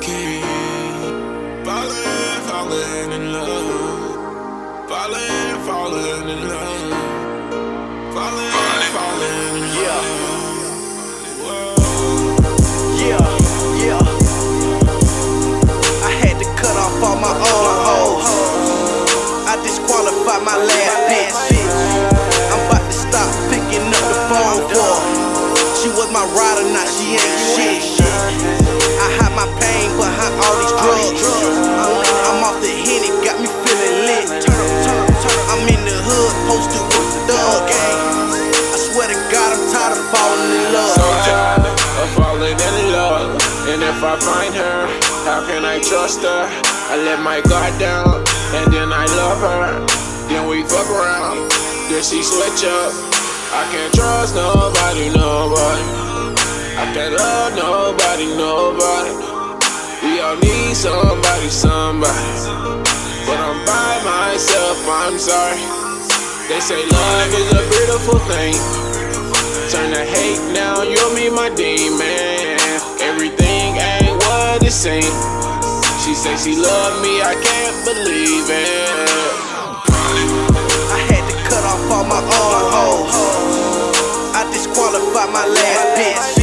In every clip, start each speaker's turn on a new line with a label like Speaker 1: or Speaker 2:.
Speaker 1: key. Falling, falling in love. Falling, falling in love. Falling, falling in
Speaker 2: Yeah.
Speaker 1: love.
Speaker 2: Yeah, yeah. I had to cut off all my old hoes. I disqualified my last bitch. I'm about to stop picking up the phone for. She was my rider, now she ain't shit. My pain behind all these drugs. I'm off the henny, got me feeling lit. I'm in the hood, posted with the thug gang. I swear to God, I'm tired of falling in love.
Speaker 1: So tired of falling in love. And if I find her, how can I trust her? I let my guard down, and then I love her. Then we fuck around, then she switch up. I can't trust nobody, nobody. I can't love nobody, nobody. We all need somebody, somebody. But I'm by myself, I'm sorry. They say love is a beautiful thing. Turn to hate now, you'll be my demon. Everything ain't what it seems. She say she love me, I can't believe it.
Speaker 2: I had to cut off all my old hoes. I disqualified my last bitch.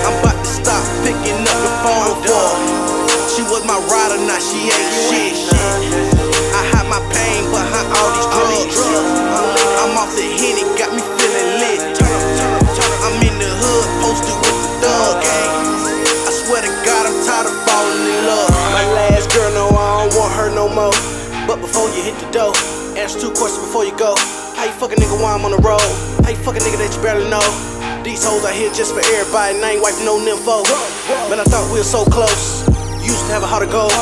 Speaker 2: I'm about to stop picking up the phone for was my rider, now she ain't shit. I hide my pain behind all these drugs. I'm off the henny, got me feeling lit. I'm in the hood, posted with the thug gang. I swear to God, I'm tired of falling in love. My last girl, no, I don't want her no more. But before you hit the door, answer two questions before you go. How you fucking nigga while I'm on the road? How you fucking nigga that you barely know? These hoes out here just for everybody, and I ain't wiping no nympho. Man, I thought we were so close. Used to have a heart of gold,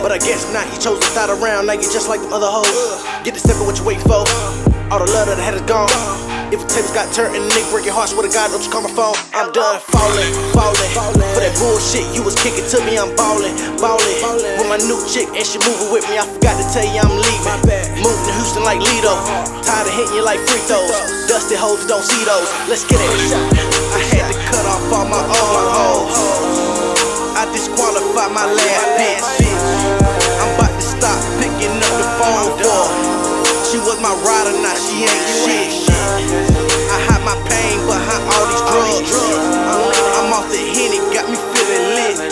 Speaker 2: but I guess not. He chose to thought around, now you just like the other hoes. Get the step of what you wait for. All the love that I had is gone. If the tables got turned and the nigga break your heart, swear to God, don't you call my phone. I'm done falling, falling. For that bullshit you was kicking to me, I'm ballin', ballin'. With my new chick and she moving with me, I forgot to tell you I'm leaving. Moving to Houston like Lido. Tired of hitting you like free throws. Dusty hoes don't see those. Let's get it. I had to cut off all my. I disqualified my last bitch. I'm about to stop picking up the phone for her. She was my rider, now she ain't shit. I hide my pain behind all these drugs. I'm off the henny, got me feeling lit.